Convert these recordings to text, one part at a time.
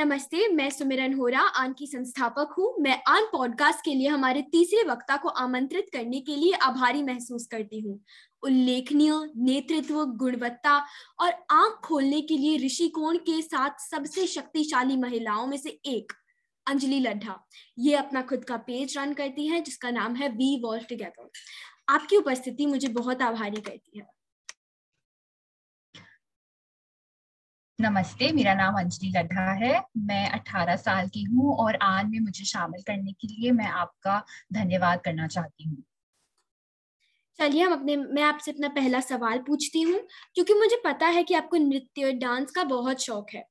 नमस्ते, मैं सुमिरन होरा, आन की संस्थापक हूँ। मैं आन पॉडकास्ट के लिए, हमारे तीसरे वक्ता को आमंत्रित करने के लिए आभारी महसूस करती हूँ। उल्लेखनीय नेतृत्व, गुणवत्ता और आँख खोलने के लिए ऋषिकोण के साथ सबसे शक्तिशाली महिलाओं में से एक, अंजलि लड्ढा। ये अपना खुद का पेज रन करती है, जिसका नाम है वी वॉल्व टुगेदर आपकी उपस्थिति मुझे बहुत आभारी करती है। नमस्ते मेरा नाम अंजलि लड्ढा है। मैं 18 साल की हूँ और आज में मुझे शामिल करने के लिए मैं आपका धन्यवाद करना चाहती हूँ। चलिए हम अपने मैं आपसे अपना पहला सवाल पूछती हूँ क्योंकि मुझे पता है कि आपको नृत्य और डांस का बहुत शौक है।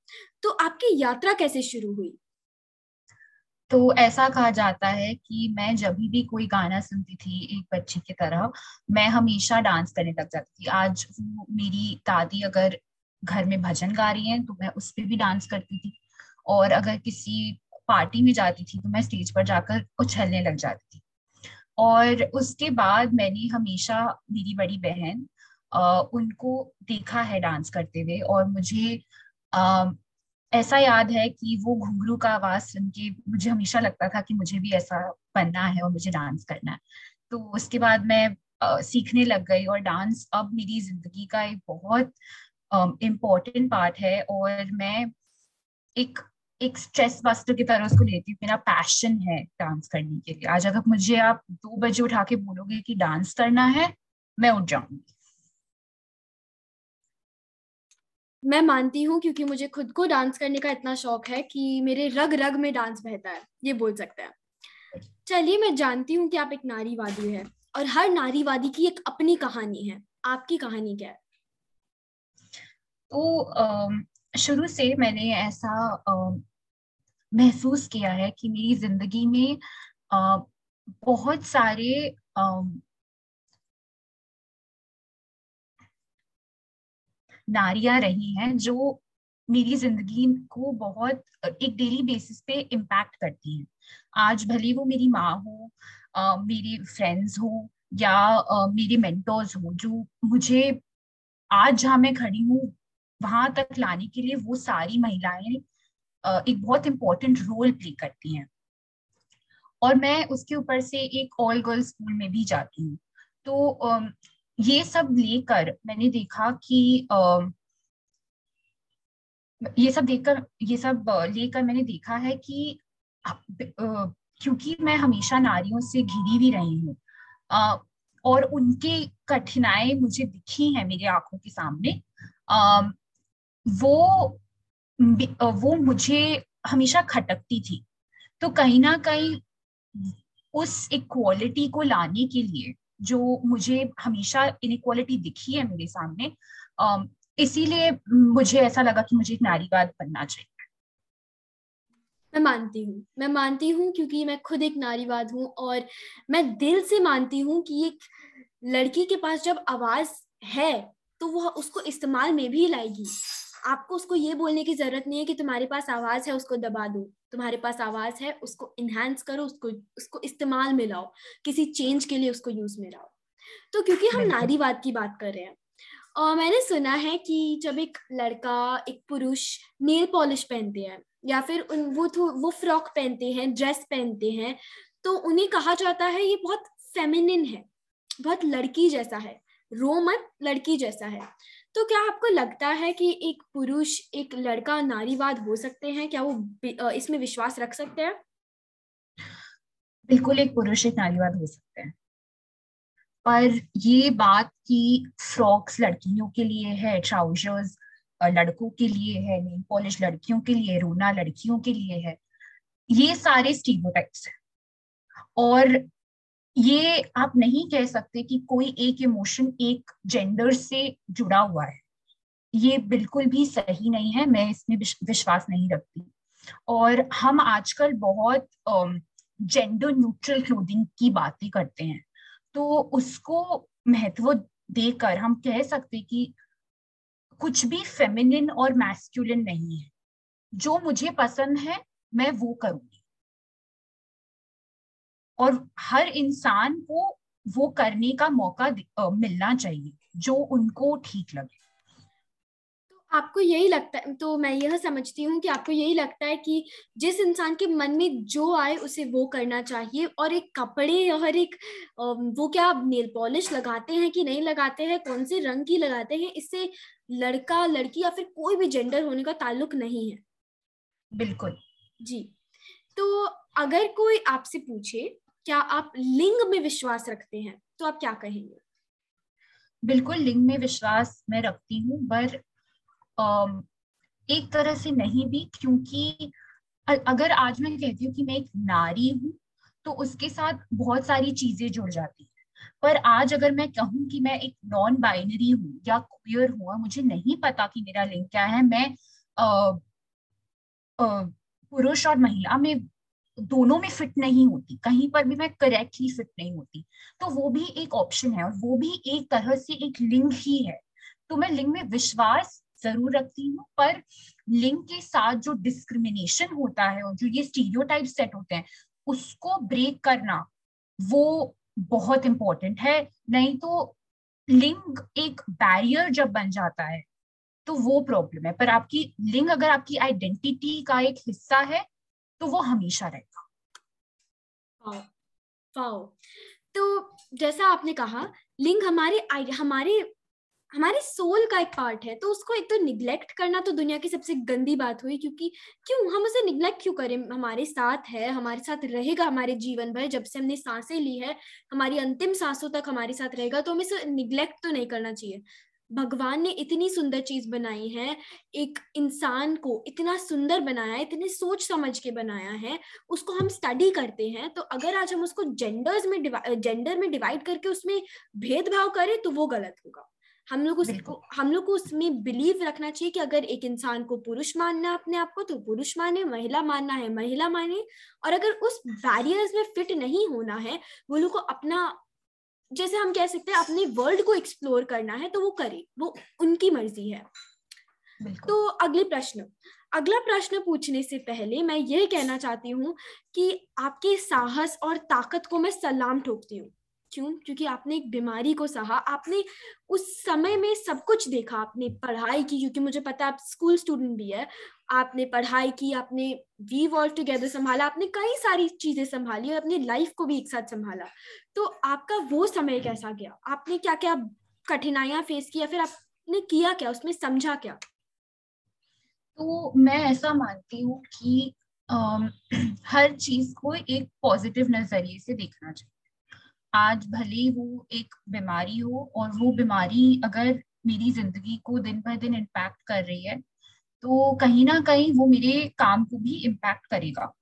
तो आपकी यात्रा कैसे शुरू हुई? तो ऐसा कहा जाता है कि मैं जब भी कोई गाना सुनती थी एक बच्ची की तरह मैं हमेशा डांस करने लग जाती थी। आज वो मेरी दादी अगर घर में भजन गा रही हैं तो मैं उस पर भी डांस करती थी। और अगर किसी पार्टी में जाती थी तो मैं स्टेज पर जाकर उछलने लग जाती थी। और उसके बाद मैंने हमेशा मेरी बड़ी बहन उनको देखा है डांस करते हुए और मुझे ऐसा याद है कि वो घुंघरू का आवाज़ सुन के मुझे हमेशा लगता था कि मुझे भी ऐसा बनना है और मुझे डांस करना है। तो उसके बाद मैं आ, सीखने लग गई और डांस अब मेरी ज़िंदगी का एक बहुत इम्पोर्टेंट um, पार्ट है और मैं एक एक स्ट्रेस बस्टर की तरह उसको लेती हूँ मेरा पैशन है डांस करने के लिए। आज अगर मुझे आप दो बजे उठा के बोलोगे कि डांस करना है मैं उठ जाऊँगी। मैं मानती हूँ क्योंकि मुझे खुद को डांस करने का इतना शौक है कि मेरे रग रग में डांस बहता है ये बोल सकते हैं। चलिए मैं जानती हूँ कि आप एक नारीवादी है और हर नारीवादी की एक अपनी कहानी है। आपकी कहानी क्या है? तो शुरू से मैंने ऐसा महसूस किया है कि मेरी ज़िंदगी में बहुत सारे नारियाँ रही हैं जो मेरी ज़िंदगी को बहुत, एक डेली बेसिस पे इम्पैक्ट करती हैं। आज भले वो मेरी माँ हो मेरी फ्रेंड्स हो या मेरे मेंटर्स हो जो मुझे, आज जहाँ मैं खड़ी हूँ वहाँ तक लाने के लिए वो सारी महिलाएँ एक बहुत इंपॉर्टेंट रोल प्ले करती हैं। और मैं उसके ऊपर से एक ऑल गर्ल्स स्कूल में भी जाती हूँ। तो ये सब लेकर मैंने देखा कि ये सब देखकर, ये सब लेकर मैंने देखा है कि क्योंकि मैं हमेशा नारियों से घिरी भी रही हूँ और उनकी कठिनाई मुझे दिखी है मेरी आँखों के सामने वो वो मुझे हमेशा खटकती थी। तो कहीं ना कहीं उस इक्वालिटी को लाने के लिए जो मुझे हमेशा इनक्वालिटी दिखी है मेरे सामने इसीलिए मुझे ऐसा लगा कि मुझे एक नारीवाद बनना चाहिए। मैं मानती हूँ। मैं मानती हूँ क्योंकि मैं खुद एक नारीवाद हूँ और मैं दिल से मानती हूँ कि एक लड़की के पास जब आवाज़ है तो वह उसको इस्तेमाल में भी लाएगी। आपको उसको ये बोलने की ज़रूरत नहीं है कि तुम्हारे पास आवाज़ है उसको दबा दो। तुम्हारे पास आवाज़ है उसको इन्हांस करो उसको उसको इस्तेमाल में लाओ। किसी चेंज के लिए उसको यूज़ में लाओ। तो क्योंकि हम नारीवाद की बात कर रहे हैं और मैंने सुना है कि जब एक लड़का एक पुरुष नेल पॉलिश पहनते हैं या फिर उन वो वो फ्रॉक पहनते हैं ड्रेस पहनते हैं तो उन्हें कहा जाता है ये बहुत फेमिनिन है बहुत लड़की जैसा है रो मत लड़की जैसा है। तो क्या आपको लगता है कि एक पुरुष, एक लड़का नारीवाद हो सकते हैं? क्या वो इसमें विश्वास रख सकते हैं? बिल्कुल, एक पुरुष, एक नारीवाद हो सकते हैं। पर ये बात की फ्रॉक्स लड़कियों के लिए है, ट्राउजर्स लड़कों के लिए है, नेल पॉलिश लड़कियों के लिए, रोना लड़कियों के लिए है, ये सारे स्टीरियोटाइप्स हैं। और ये आप नहीं कह सकते कि कोई एक इमोशन एक जेंडर से जुड़ा हुआ है। ये बिल्कुल भी सही नहीं है, मैं इसमें विश्वास नहीं रखती। और हम आजकल बहुत जेंडर न्यूट्रल क्लोथिंग की बातें करते हैं। तो उसको महत्व देकर हम कह सकते कि कुछ भी फेमिनिन और मैस्कुलिन नहीं है। जो मुझे पसंद है, मैं वो करूँगी और हर इंसान को वो करने का मौका मिलना चाहिए जो उनको ठीक लगे। तो आपको यही लगता है तो मैं यह समझती हूँ कि आपको यही लगता है कि जिस इंसान के मन में जो आए उसे वो करना चाहिए और एक कपड़े और एक वो क्या नेल पॉलिश लगाते हैं कि नहीं लगाते हैं कौन से रंग की लगाते हैं इससे लड़का लड़की या फिर कोई भी जेंडर होने का ताल्लुक नहीं है। बिल्कुल। जी। तो अगर कोई आपसे पूछे क्या आप लिंग में विश्वास रखते हैं? तो आप क्या कहेंगे? बिल्कुल, लिंग में विश्वास मैं रखती हूँ, पर एक तरह से नहीं भी, क्योंकि अगर आज मैं कहती हूँ कि मैं एक नारी हूँ तो उसके साथ बहुत सारी चीज़ें जुड़ जाती हैं। पर आज अगर मैं कहूँ कि मैं एक नॉन बाइनरी हूँ या क्वियर हूँ मुझे नहीं पता कि मेरा लिंग क्या है, मैं पुरुष और महिला में दोनों में फिट नहीं होती, कहीं पर भी मैं करेक्टली फिट नहीं होती तो वो भी एक ऑप्शन है और वो भी एक तरह से एक लिंग ही है। तो मैं लिंग में विश्वास ज़रूर रखती हूँ, पर लिंग के साथ जो डिस्क्रिमिनेशन होता है और जो ये स्टीरियोटाइप सेट होते हैं, उसको ब्रेक करना वो बहुत इंपॉर्टेंट है। नहीं तो लिंग एक बैरियर जब बन जाता है तो वो प्रॉब्लम है। पर आपकी लिंग अगर आपकी आइडेंटिटी का एक हिस्सा है तो वो हमेशा रहेगा तो जैसा आपने कहा, लिंग हमारे हमारे हमारे सोल का एक पार्ट है तो उसको एक तो निग्लेक्ट करना तो दुनिया की सबसे गंदी बात हुई, क्योंकि क्यों? हम उसे निग्लेक्ट क्यों करें? हमारे साथ है, हमारे साथ रहेगा हमारे जीवन भर, जब से हमने साँसें ली है, हमारी अंतिम सांसों तक हमारे साथ रहेगा तो हमें इसे निग्लेक्ट तो नहीं करना चाहिए। भगवान ने इतनी सुंदर चीज़ बनाई है एक इंसान को इतना सुंदर बनाया है इतने सोच समझ के बनाया है उसको हम स्टडी करते हैं तो अगर आज हम उसको जेंडर्स में जेंडर में डिवाइड करके उसमें भेदभाव करें तो वो गलत होगा। हम लोग उसको हम लोग को उसमें बिलीव रखना चाहिए कि अगर एक इंसान को पुरुष मानना अपने आप को तो पुरुष माने महिला मानना है महिला माने और अगर उस बैरियर्स में फिट नहीं होना है वो लोग को अपना जैसे हम कह सकते हैं अपने वर्ल्ड को एक्सप्लोर करना है तो वो करे वो उनकी मर्ज़ी है। तो अगले प्रश्न अगला प्रश्न पूछने से पहले मैं यह कहना चाहती हूँ कि आपके साहस और ताकत को मैं सलाम ठोकती हूँ। क्यों? क्योंकि आपने एक बीमारी को सहा आपने उस समय में सब कुछ देखा आपने पढ़ाई की क्योंकि मुझे पता है आप स्कूल स्टूडेंट भी है आपने पढ़ाई की आपने वी वर्ल्ड टुगेदर संभाला आपने कई सारी चीज़ें संभाली और अपनी लाइफ को भी एक साथ संभाला। तो आपका वो समय कैसा गया? आपने क्या क्या कठिनाइयाँ फेस किया फिर आपने किया क्या? उसमें समझा क्या? तो मैं ऐसा मानती हूँ कि आ, हर चीज़ को एक पॉजिटिव नज़रिए से देखना चाहिए। आज भले वो एक बीमारी हो और वो बीमारी अगर मेरी ज़िंदगी को दिन ब दिन इम्पैक्ट कर रही है तो कहीं ना कहीं वो मेरे काम को भी इम्पैक्ट करेगा।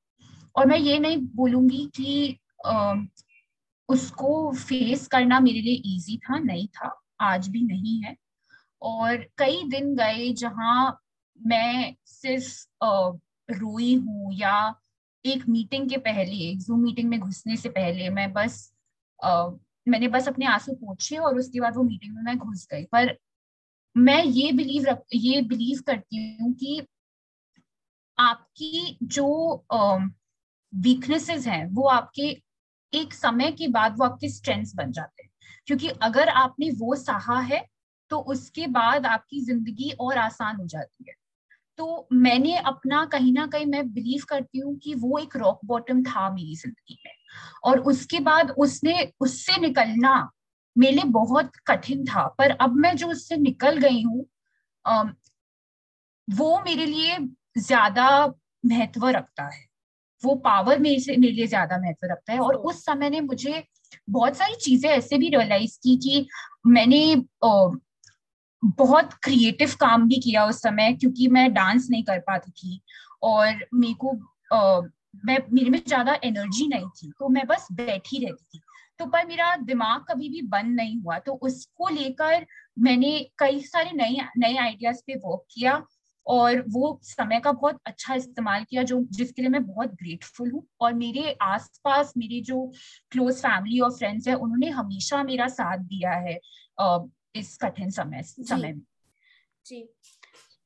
और मैं ये नहीं बोलूँगी कि आ, उसको फेस करना मेरे लिए इजी था नहीं था आज भी नहीं है। और कई दिन गए जहाँ मैं सिर्फ़ रोई हूँ या एक मीटिंग के पहले एक जूम मीटिंग में घुसने से पहले मैं बस आ, मैंने बस अपने आँसू पूछे और उसके बाद वो मीटिंग में मैं घुस गई। पर मैं ये बिलीव रख, ये बिलीव करती हूँ कि आपकी जो वीकनेसेस हैं, वो आपके एक समय के बाद वो आपके स्ट्रेंथ्स बन जाते हैं। क्योंकि अगर आपने वो सहा है तो उसके बाद आपकी ज़िंदगी और आसान हो जाती है। तो मैंने अपना कहीं ना कहीं मैं बिलीव करती हूँ कि वो एक रॉक बॉटम था मेरी ज़िंदगी में। और उसके बाद उसने, उससे निकलना मेरे लिए बहुत कठिन था पर अब मैं जो उससे निकल गई हूँ वो मेरे लिए ज़्यादा महत्व रखता है। वो पावर मेरे से मेरे लिए ज़्यादा महत्व रखता है। और उस समय ने मुझे बहुत सारी चीज़ें ऐसे भी रियलाइज़ की कि मैंने बहुत क्रिएटिव काम भी किया उस समय क्योंकि मैं डांस नहीं कर पाती थी। और मेरे को मैं मेरे में ज़्यादा एनर्जी नहीं थी तो मैं बस बैठी रहती थी। तो पर मेरा दिमाग कभी भी बंद नहीं हुआ। तो उसको लेकर मैंने कई सारे नए नए आइडियाज़ पे वर्क किया और वो समय का बहुत अच्छा इस्तेमाल किया जो जिसके लिए मैं बहुत ग्रेटफुल हूँ। और मेरे आसपास मेरे जो क्लोज फैमिली और फ्रेंड्स है उन्होंने हमेशा मेरा साथ दिया है इस कठिन समय समय में। जी।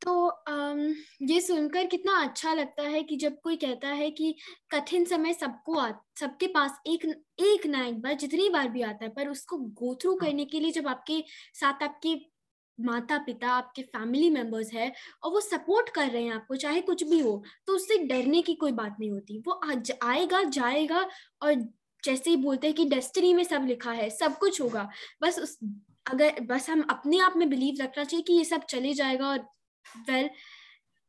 तो um, ये सुनकर कितना अच्छा लगता है कि जब कोई कहता है कि कठिन समय सबको आ सबके पास एक एक ना एक बार जितनी बार भी आता है पर उसको गो थ्रू हाँ। करने के लिए जब आपके साथ आपके माता पिता आपके फैमिली मेंबर्स है और वो सपोर्ट कर रहे हैं आपको चाहे कुछ भी हो तो उससे डरने की कोई बात नहीं होती वो आज आएगा जाएगा और जैसे ही बोलते हैं कि डेस्टिनी में सब लिखा है सब कुछ होगा बस उस अगर बस हम अपने आप में बिलीव रखना चाहिए कि ये सब चले जाएगा और वेल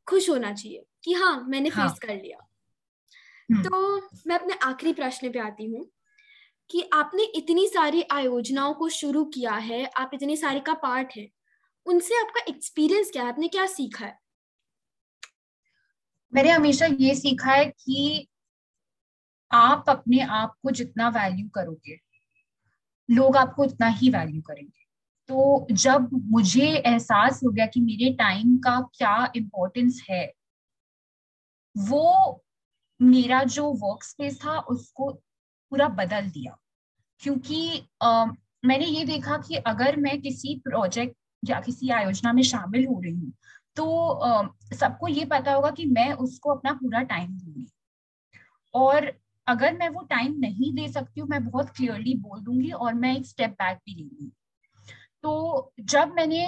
खुश होना चाहिए कि हाँ मैंने हाँ. फेस कर लिया हम्म। तो मैं अपने आखिरी प्रश्न पे आती हूँ कि आपने इतनी सारी आयोजनाओं को शुरू किया है आप इतने सारे का पार्ट है उनसे आपका एक्सपीरियंस क्या है आपने क्या सीखा है मैंने हमेशा ये सीखा है कि आप अपने आप को जितना वैल्यू करोगे लोग आपको उतना ही वैल्यू करेंगे तो जब मुझे एहसास हो गया कि मेरे टाइम का क्या इम्पोर्टेंस है वो मेरा जो वर्क स्पेस था उसको पूरा बदल दिया। क्योंकि आ, मैंने ये देखा कि अगर मैं किसी प्रोजेक्ट या किसी आयोजना में शामिल हो रही हूँ तो सबको ये पता होगा कि मैं उसको अपना पूरा टाइम दूँगी। और अगर मैं वो टाइम नहीं दे सकती हूँ मैं बहुत क्लियरली बोल दूँगी और मैं एक स्टेप बैक भी लूँगी तो जब मैंने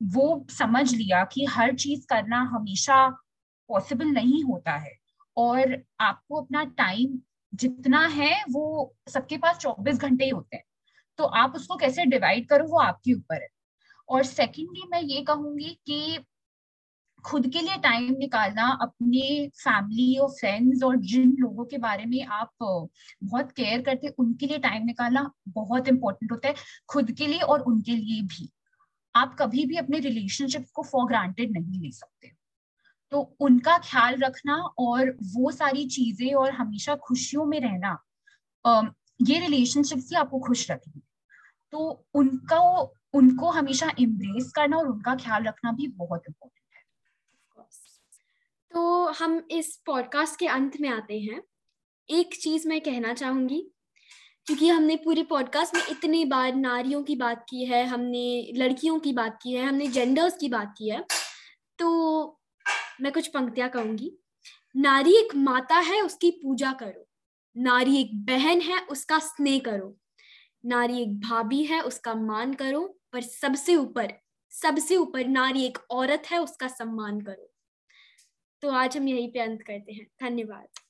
वो समझ लिया कि हर चीज़ करना हमेशा पॉसिबल नहीं होता है और आपको अपना टाइम जितना है वो सबके पास चौबीस घंटे ही होते हैं तो आप उसको कैसे डिवाइड करो वो आपके ऊपर है। और सेकेंडली मैं ये कहूँगी कि खुद के लिए टाइम निकालना, अपने फैमिली और फ्रेंड्स और जिन लोगों के बारे में आप बहुत केयर करते हैं उनके लिए टाइम निकालना बहुत इंपॉर्टेंट होता है, खुद के लिए और उनके लिए भी। आप कभी भी अपने रिलेशनशिप को फॉर ग्रांटेड नहीं ले सकते। तो उनका ख्याल रखना और वो सारी चीज़ें और हमेशा खुशियों में रहना ये रिलेशनशिप ही आपको खुश रखेंगे। तो उनका, उनको हमेशा एम्ब्रेस करना और उनका ख्याल रखना भी बहुत इम्पोर्टेंट तो हम इस पॉडकास्ट के अंत में आते हैं। एक चीज़ मैं कहना चाहूँगी, क्योंकि हमने पूरे पॉडकास्ट में इतनी बार नारियों की बात की है, हमने लड़कियों की बात की है, हमने जेंडर्स की बात की है तो मैं कुछ पंक्तियाँ कहूँगी। नारी एक माता है, उसकी पूजा करो। नारी एक बहन है, उसका स्नेह करो। नारी एक भाभी है, उसका मान करो, पर सबसे ऊपर सबसे ऊपर नारी एक औरत है, उसका सम्मान करो। तो आज हम यहीं पे अंत करते हैं। धन्यवाद।